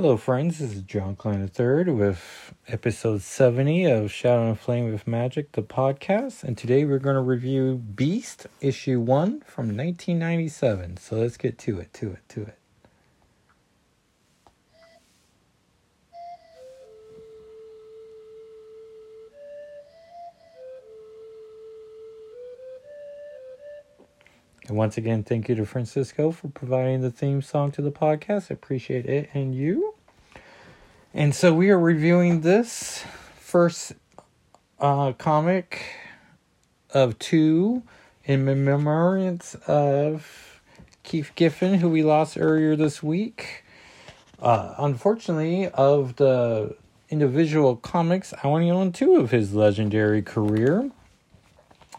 Hello, friends. This is John Klein III with episode 70 of Shadow and Flame with Magic, the podcast. And today we're going to review Beast, issue 1 from 1997. So let's get to it, to it, to it. And once again, thank you to Francisco for providing the theme song to the podcast. I appreciate it and you. And so we are reviewing this first uh, comic of two in remembrance of Keith Giffen, who we lost earlier this week. Uh, unfortunately, of the individual comics, I only own two of his legendary career.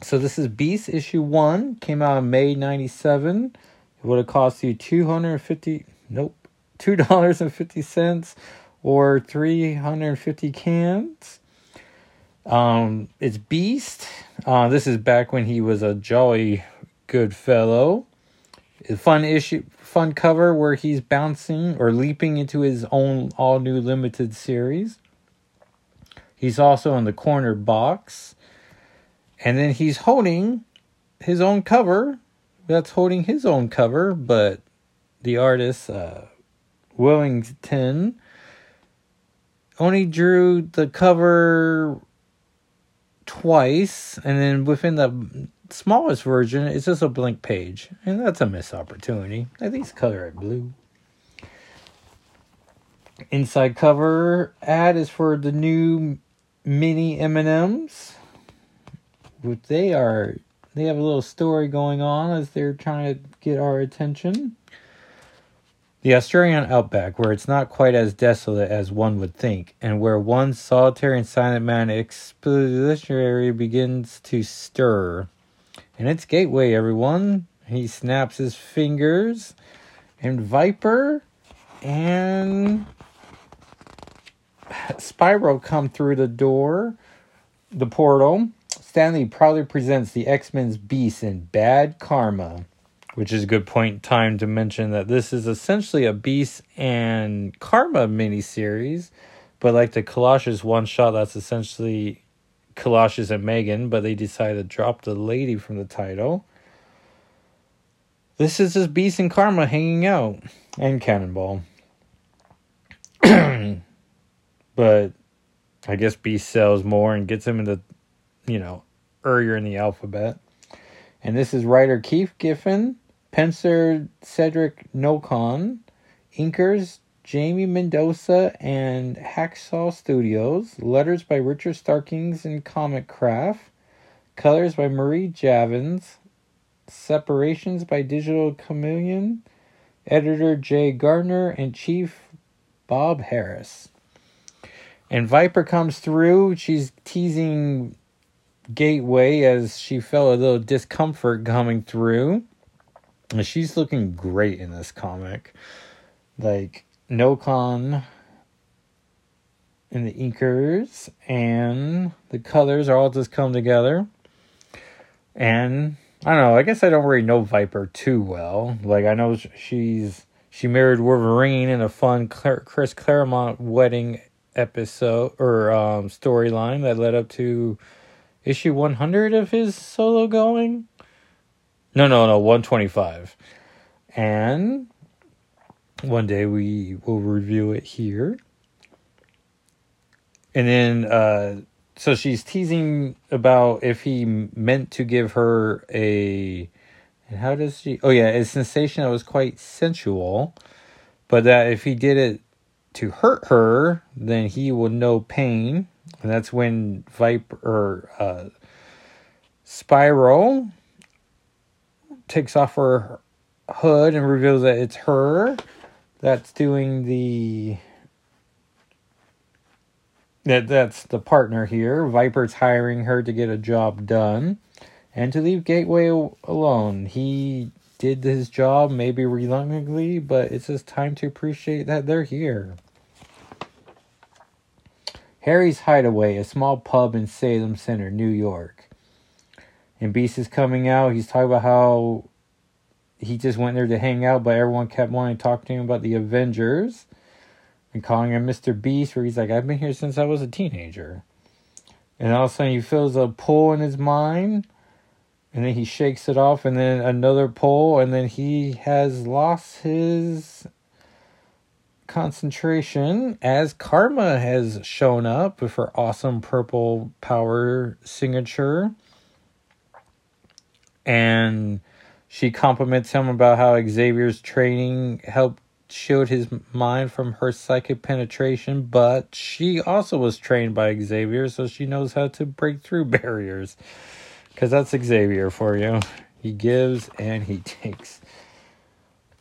So this is Beast issue one. Came out in May '97. It would have cost you two hundred fifty. Nope, two dollars and fifty cents, or three hundred fifty cans. Um, it's Beast. Uh, this is back when he was a jolly good fellow. Fun issue, fun cover where he's bouncing or leaping into his own all new limited series. He's also in the corner box. And then he's holding his own cover. That's holding his own cover, but the artist, uh, Wellington, only drew the cover twice, and then within the smallest version, it's just a blank page, and that's a missed opportunity. At least color it blue. Inside cover ad is for the new mini M and M's they are they have a little story going on as they're trying to get our attention. The Australian outback, where it's not quite as desolate as one would think, and where one solitary and silent man expeditionary begins to stir. And it's Gateway, everyone. He snaps his fingers, and Viper and Spiral come through the door, the portal Stan Lee proudly presents the X Men's Beast in Bad Karma, which is a good point in time to mention that this is essentially a Beast and Karma miniseries, but like the Colossus one shot, that's essentially Colossus and Megan, but they decided to drop the lady from the title. This is just Beast and Karma hanging out, and Cannonball. but I guess Beast sells more and gets him in the you know, earlier in the alphabet. And this is writer Keith Giffen, penciler Cedric Nocon, inkers Jamie Mendoza and Hacksaw Studios, letters by Richard Starkings and Comicraft, colors by Marie Javins, separations by Digital Chameleon, editor Jay Gardner, and chief Bob Harras. And Viper comes through. She's teasing gateway as she felt a little discomfort coming through. And she's looking great in this comic. Like, Nocon and the inkers and the colors are all just come together. And I don't know, I guess I don't really know Viper too well. Like, I know she's. She married Wolverine in a fun Chris Claremont wedding episode or um, storyline that led up to issue 100 of his solo going? No, no, no, 125. And one day we will review it here. And then, uh, so she's teasing about if he meant to give her a. And how does she? Oh, yeah, a sensation that was quite sensual. But that if he did it to hurt her, then he would know pain and that's when Viper or uh, Spiral takes off her hood and reveals that it's her that's doing the that that's the partner here. Viper's hiring her to get a job done and to leave Gateway alone. He did his job maybe reluctantly, but it's just time to appreciate that they're here. Harry's Hideaway, a small pub in Salem Center, New York. And Beast is coming out. He's talking about how he just went there to hang out, but everyone kept wanting to talk to him about the Avengers. and calling him Mr. Beast, where he's like, I've been here since I was a teenager. And all of a sudden, he feels a pull in his mind, and then he shakes it off, and then another pull, and then he has lost his concentration as Karma has shown up with her awesome purple power signature. And she compliments him about how Xavier's training helped shield his mind from her psychic penetration, but she also was trained by Xavier, so she knows how to break through barriers. Because that's Xavier for you. He gives and he takes.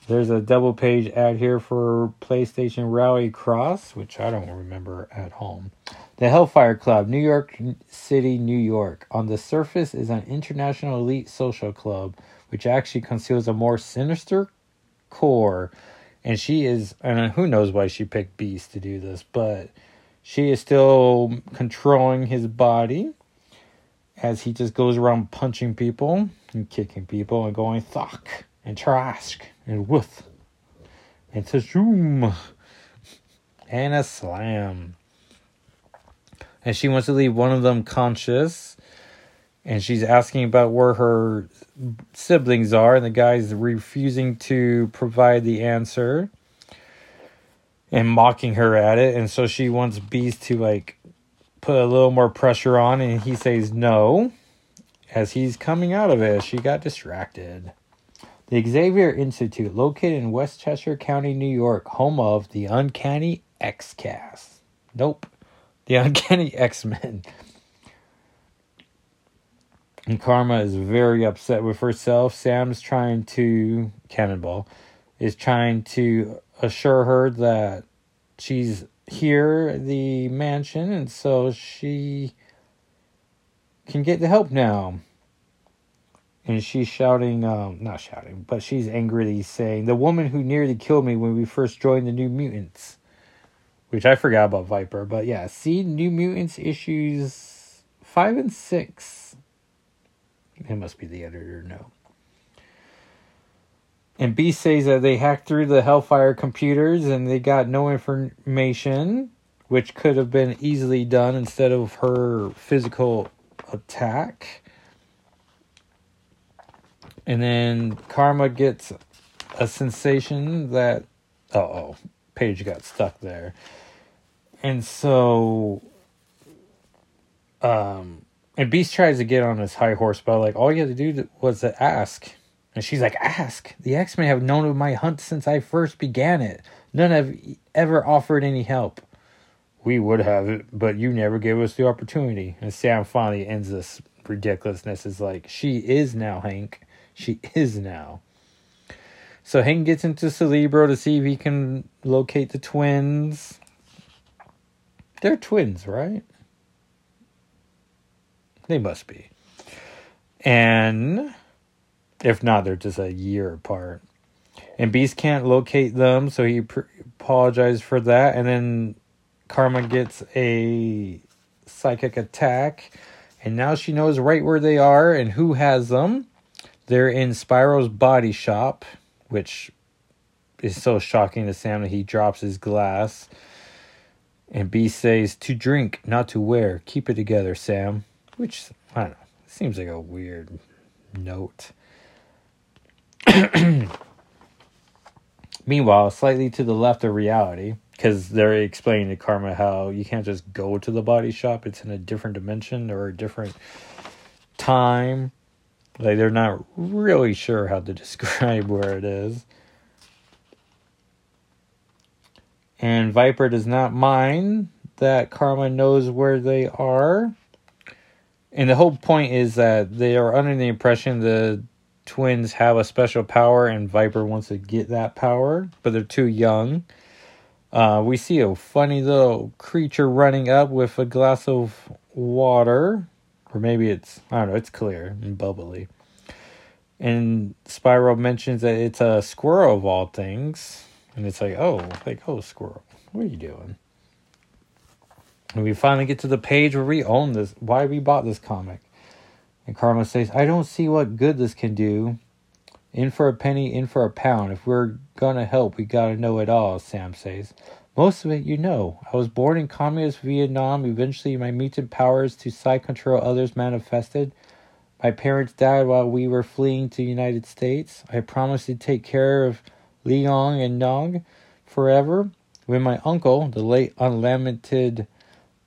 There's a double page ad here for PlayStation Rally Cross, which I don't remember at home. The Hellfire Club, New York City, New York. On the surface is an international elite social club, which actually conceals a more sinister core. And she is, and who knows why she picked Beast to do this, but she is still controlling his body as he just goes around punching people and kicking people and going, fuck and trask and woof and zoom and a slam. And she wants to leave one of them conscious. And she's asking about where her siblings are, and the guy's refusing to provide the answer and mocking her at it. And so she wants Beast to like put a little more pressure on, and he says no as he's coming out of it. She got distracted. The Xavier Institute, located in Westchester County, New York, home of the Uncanny X Cast. Nope. The Uncanny X Men. And Karma is very upset with herself. Sam's trying to, Cannonball, is trying to assure her that she's here the mansion, and so she can get the help now and she's shouting, um, not shouting, but she's angrily saying, The woman who nearly killed me when we first joined the New Mutants. Which I forgot about Viper, but yeah, see New Mutants issues 5 and 6. It must be the editor, no. And B says that they hacked through the Hellfire computers and they got no information, which could have been easily done instead of her physical attack. And then Karma gets a sensation that oh Page got stuck there. And so um and Beast tries to get on his high horse, but like all you had to do was to ask. And she's like, Ask. The X Men have known of my hunt since I first began it. None have ever offered any help. We would have it, but you never gave us the opportunity. And Sam finally ends this ridiculousness. Is like, she is now Hank. She is now. So Hank gets into Cerebro to see if he can locate the twins. They're twins, right? They must be. And if not, they're just a year apart. And Beast can't locate them, so he pr- apologizes for that. And then Karma gets a psychic attack. And now she knows right where they are and who has them. They're in Spiral's body shop, which is so shocking to Sam that he drops his glass. And B says, To drink, not to wear. Keep it together, Sam. Which, I don't know, seems like a weird note. Meanwhile, slightly to the left of reality, because they're explaining to Karma how you can't just go to the body shop, it's in a different dimension or a different time. Like they're not really sure how to describe where it is. And Viper does not mind that Karma knows where they are. And the whole point is that they are under the impression the twins have a special power and Viper wants to get that power, but they're too young. Uh, we see a funny little creature running up with a glass of water or maybe it's, I don't know, it's clear and bubbly. And Spiral mentions that it's a squirrel of all things. And it's like, oh, like, oh, squirrel, what are you doing? And we finally get to the page where we own this, why we bought this comic. And Karma says, I don't see what good this can do. In for a penny, in for a pound. If we're gonna help, we gotta know it all, Sam says. Most of it you know. I was born in communist Vietnam. Eventually, my mutant powers to side control others manifested. My parents died while we were fleeing to the United States. I promised to take care of Leong and Nog forever. When my uncle, the late unlamented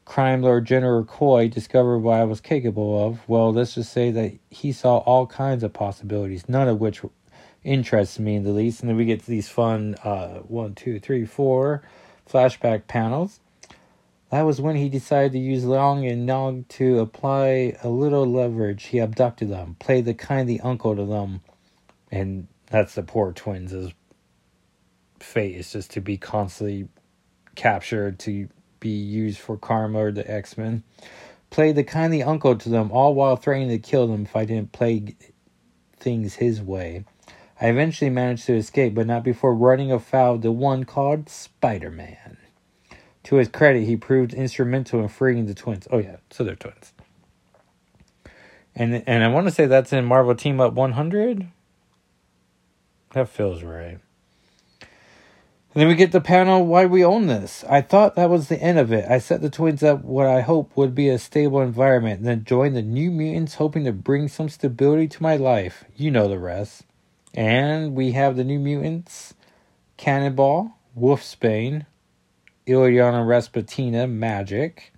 crime lord General Coy, discovered what I was capable of, well, let's just say that he saw all kinds of possibilities, none of which interests me in the least. And then we get to these fun uh, one, two, three, four flashback panels. That was when he decided to use Long and Nog to apply a little leverage. He abducted them, played the kindly uncle to them, and that's the poor twins' fate is just to be constantly captured to be used for karma or the X Men. Played the kindly uncle to them, all while threatening to kill them if I didn't play things his way. I eventually managed to escape, but not before running afoul of the one called Spider Man. To his credit, he proved instrumental in freeing the twins. Oh yeah, so they're twins. And and I want to say that's in Marvel Team Up 100. That feels right. And then we get the panel why we own this. I thought that was the end of it. I set the twins up what I hope would be a stable environment, and then joined the new mutants hoping to bring some stability to my life. You know the rest. And we have the new mutants Cannonball, Wolfsbane, Illyana Rasputina, Magic,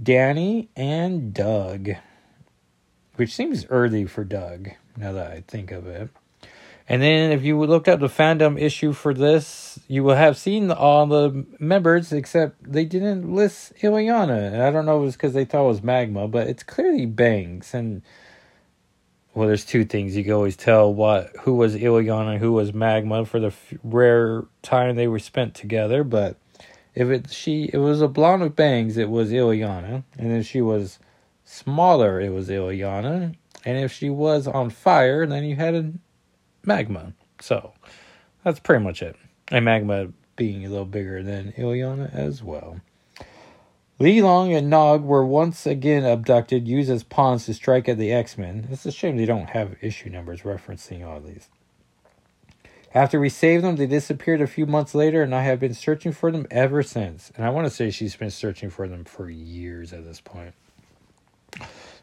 Dani, and Doug. Which seems early for Doug, now that I think of it. And then if you look up the fandom issue for this, you will have seen all the members except they didn't list Illyana. And I don't know if it was because they thought it was Magma, but it's clearly Bangs. And well, there's two things you can always tell what who was Illyana and who was Magma for the f- rare time they were spent together. But if it she it was a blonde with bangs, it was Illyana, and if she was smaller, it was Illyana, and if she was on fire, then you had a Magma. So that's pretty much it. And Magma being a little bigger than Illyana as well. Li Long and Nog were once again abducted, used as pawns to strike at the X Men. It's a shame they don't have issue numbers referencing all these. After we saved them, they disappeared a few months later, and I have been searching for them ever since. And I want to say she's been searching for them for years at this point.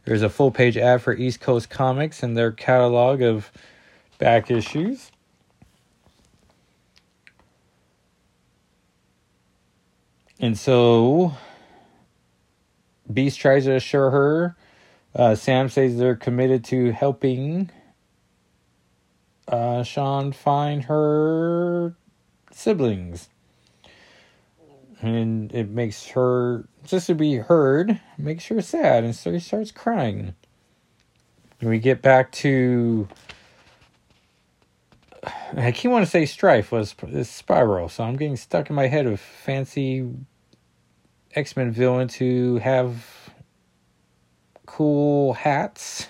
There's a full page ad for East Coast Comics and their catalog of back issues. And so Beast tries to assure her. Uh, Sam says they're committed to helping uh, Shan find her siblings. And it makes her, just to be heard, makes her sad. And so he starts crying. And we get back to I keep want to say Stryfe was Spiral, so I'm getting stuck in my head of fancy X Men villains who have cool hats,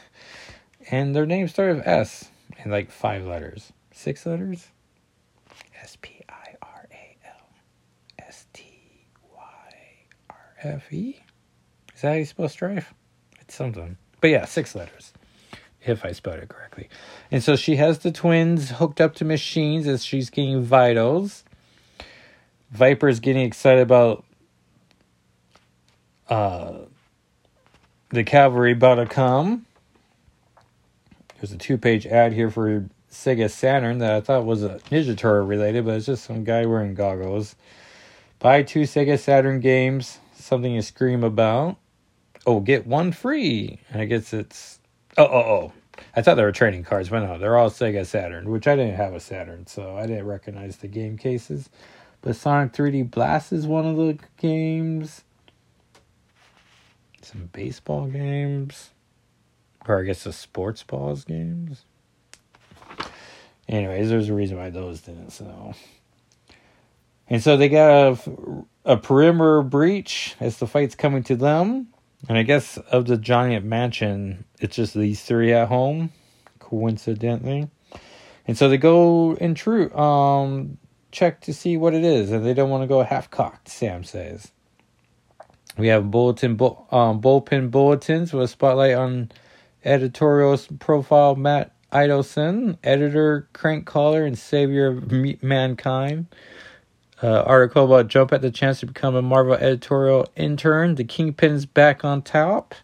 and their names start with S and like five letters, six letters. S P I R A L S T Y R F E. Is that how you spell Stryfe? It's something, but yeah, six letters if I spelled it correctly. And so she has the twins hooked up to machines as she's getting vitals. Viper's getting excited about uh, the cavalry about to come. There's a two page ad here for Sega Saturn that I thought was a Ninja Turtle related, but it's just some guy wearing goggles. Buy two Sega Saturn games, something to scream about. Oh, get one free. And I guess it's. Oh, oh, oh. I thought they were trading cards, but no, they're all Sega Saturn, which I didn't have a Saturn, so I didn't recognize the game cases. But Sonic 3D Blast is one of the games some baseball games, or I guess the sports balls games. Anyways, there's a reason why those didn't sell. And so they got a, a perimeter breach as the fight's coming to them. And I guess of the giant mansion, it's just these three at home, coincidentally. And so they go intrude, um, check to see what it is, and they don't want to go half cocked. Sam says. We have bulletin bull um, bullpen bulletins with a spotlight on editorial profile Matt Idelson, editor, crank caller, and savior of mankind. Uh, article about Jump at the chance to become a Marvel editorial intern. The Kingpin's back on top.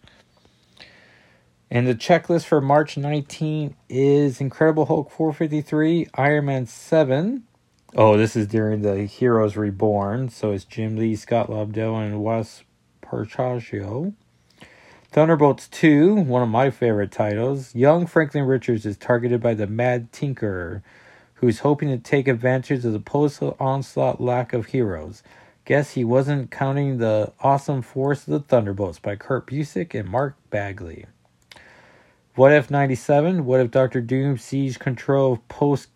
And the checklist for March 19 is Incredible Hulk 453, Iron Man 7. Oh, this is during the Heroes Reborn. So it's Jim Lee, Scott Lobdell, and Whilce Portacio. Thunderbolts 2, one of my favorite titles. Young Franklin Richards is targeted by the Mad Tinker, who is hoping to take advantage of the post onslaught lack of heroes. Guess he wasn't counting the awesome force of the Thunderbolts by Kurt Busiek and Mark Bagley. What if 97? What if Doctor Doom seized control of post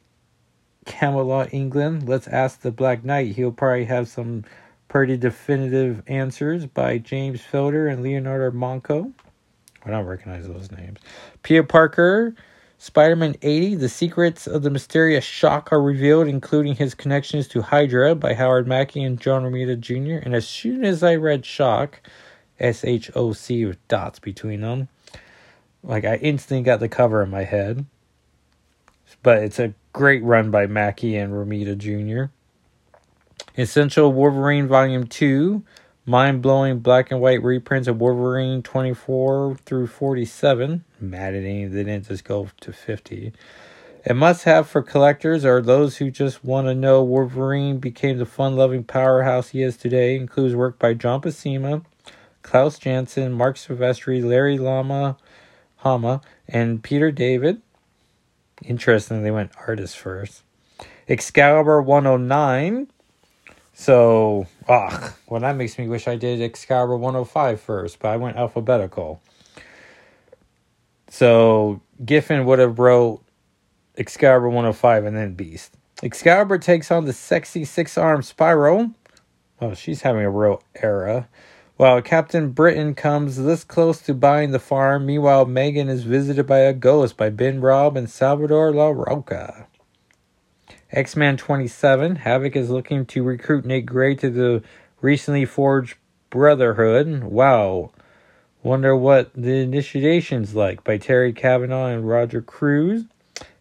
Camelot England? Let's ask the Black Knight. He'll probably have some pretty definitive answers by James Felder and Leonardo Manco. I don't recognize those names. Peter Parker, Spider Man 80, The Secrets of the Mysterious Shock are revealed, including his connections to Hydra by Howard Mackie and John Romita Jr. And as soon as I read Shock, S H O C with dots between them, like I instantly got the cover in my head. But it's a great run by Mackie and Romita Jr. Essential Wolverine Volume 2, mind blowing black and white reprints of Wolverine 24 through 47. Maddening, they didn't just go to 50. A must have for collectors or those who just want to know Wolverine became the fun loving powerhouse he is today. Includes work by John Buscema, Klaus Janson, Marc Silvestri, Larry Lama, Hama, and Peter David. Interesting, they went artist first. Excalibur 109. So, ugh, well, that makes me wish I did Excalibur 105 first, but I went alphabetical. So, Giffen would have wrote Excalibur 105 and then Beast. Excalibur takes on the sexy six armed Spiral. Oh, she's having a real era. While Captain Britain comes this close to buying the farm, meanwhile, Megan is visited by a ghost by Ben Raab and Salvador Larroca. X Men 27, Havoc is looking to recruit Nate Gray to the recently forged Brotherhood. Wow. Wonder what the initiation's like by Terry Kavanagh and Roger Cruz.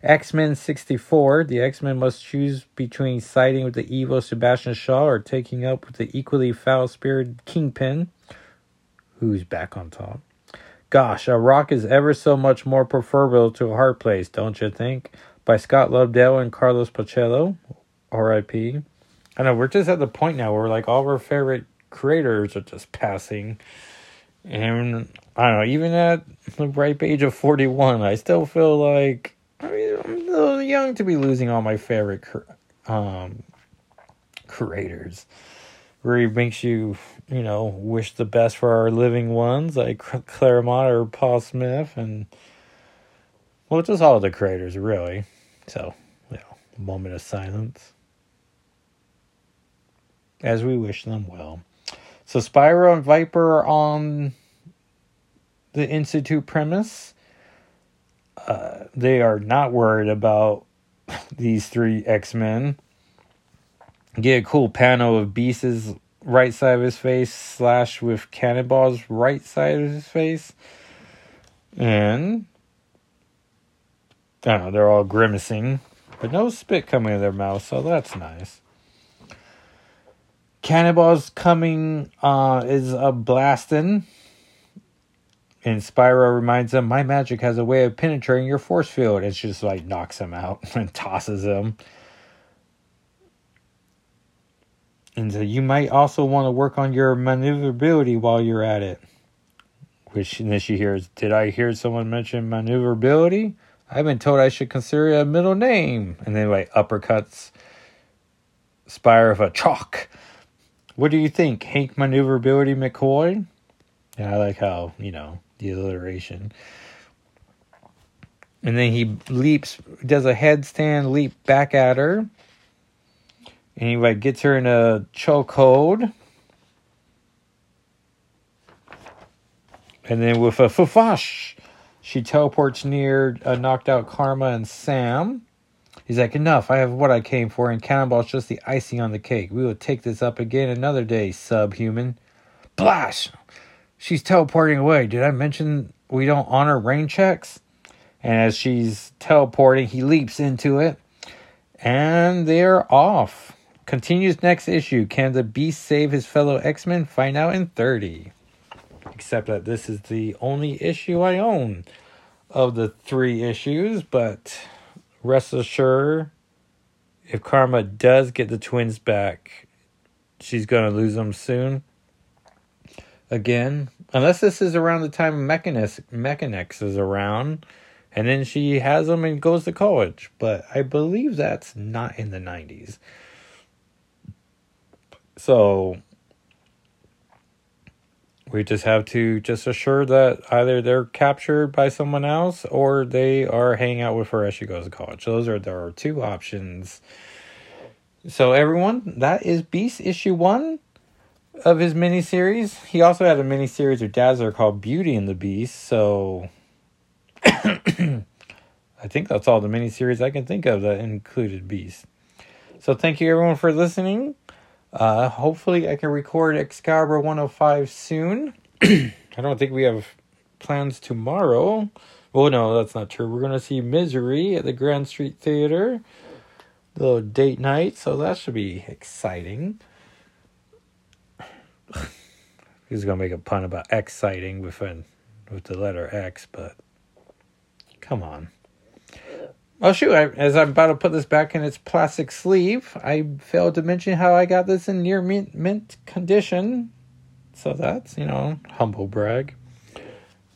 X Men 64, the X Men must choose between siding with the evil Sebastian Shaw or taking up with the equally foul spirited Kingpin, who's back on top. Gosh, a rock is ever so much more preferable to a hard place, don't you think? By Scott Lobdell and Carlos Pacheco, R.I.P. I know we're just at the point now where like all of our favorite creators are just passing, and I don't know. Even at the ripe age of forty-one, I still feel like I mean, I'm a little young to be losing all my favorite um, creators. Really makes you, you know, wish the best for our living ones like Claremont or Paul Smith, and well, just all the creators, really. So, you know, a moment of silence as we wish them well. So, Spiral and Viper are on the Institute premise uh, they are not worried about these three X Men. Get a cool panel of Beast's right side of his face slashed with Cannonball's right side of his face. And know, they're all grimacing, but no spit coming out of their mouth, so that's nice. Cannonball's coming uh, is a blasting and Spiral reminds him, My magic has a way of penetrating your force field. It's just like knocks him out and tosses him. And so you might also want to work on your maneuverability while you're at it. Which and then she hears, Did I hear someone mention maneuverability? I've been told I should consider a middle name. And then like uppercuts Spire of a chalk. What do you think? Hank maneuverability McCoy? Yeah, I like how, you know, the alliteration. And then he leaps, does a headstand leap back at her. And he like gets her in a chokehold. And then with a fufash, she teleports near a knocked out Karma and Sam. He's like, enough, I have what I came for, and Cannonball's just the icing on the cake. We will take this up again another day, subhuman. Blash! she's teleporting away. Did I mention we don't honor rain checks? And as she's teleporting, he leaps into it, and they're off. Continues next issue. Can the Beast save his fellow X Men? Find out in 30. Except that this is the only issue I own of the three issues, but rest assured, if Karma does get the twins back, she's going to lose them soon. Again, unless this is around the time Mekanix, Mekanix is around, and then she has them and goes to college. But I believe that's not in the 90s. So we just have to just assure that either they're captured by someone else or they are hanging out with her as she goes to college. Those are there are two options. So everyone, that is Beast issue one of his miniseries. He also had a miniseries of Dazzler called Beauty and the Beast. So I think that's all the miniseries I can think of that included Beast. So thank you everyone for listening. Uh, hopefully, I can record Excalibur 105 soon. I don't think we have plans tomorrow. Well, no, that's not true. We're going to see Misery at the Grand Street Theater. Little date night, so that should be exciting. He's gonna make a pun about exciting with an, with the letter X, but come on. Oh shoot! I, as I'm about to put this back in its plastic sleeve, I failed to mention how I got this in near mint, mint condition. So that's you know humble brag,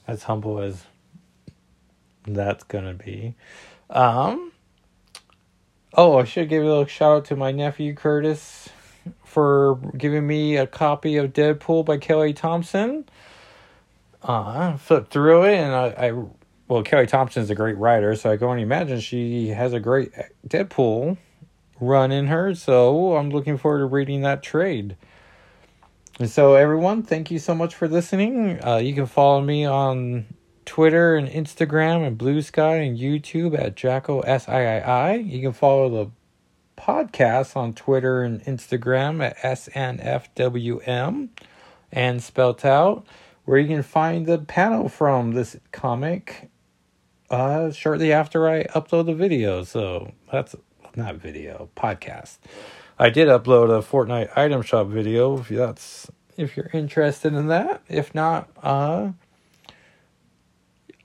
as humble as that's gonna be. Um. Oh, I should give a little shout out to my nephew Curtis for giving me a copy of Deadpool by Kelly Thompson. Uh, I flipped through it and I, I well, Kelly Thompson is a great writer, so I can only imagine she has a great Deadpool run in her. So I'm looking forward to reading that trade. And so, everyone, thank you so much for listening. Uh, you can follow me on Twitter and Instagram and Blue Sky and YouTube at Jacko SIII. You can follow the podcast on Twitter and Instagram at SNFWM and spelt out, where you can find the panel from this comic uh, shortly after I upload the video. So that's not video, podcast. I did upload a Fortnite item shop video if that's if you're interested in that. If not, uh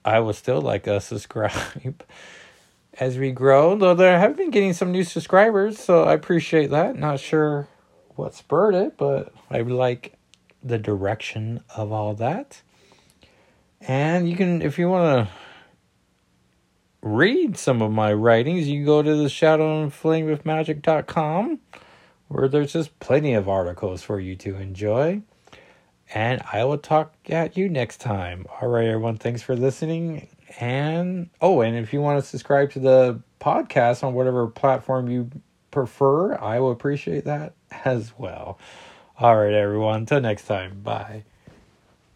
I would still like a subscribe as we grow. Though there have been getting some new subscribers, so I appreciate that. Not sure what spurred it, but I like the direction of all that. And you can if you want to read some of my writings, you can go to the shadow and flame with magic.com where there's just plenty of articles for you to enjoy. And I will talk at you next time. All right, everyone. Thanks for listening. And oh, and if you want to subscribe to the podcast on whatever platform you prefer, I will appreciate that as well. All right, everyone. Until next time. Bye.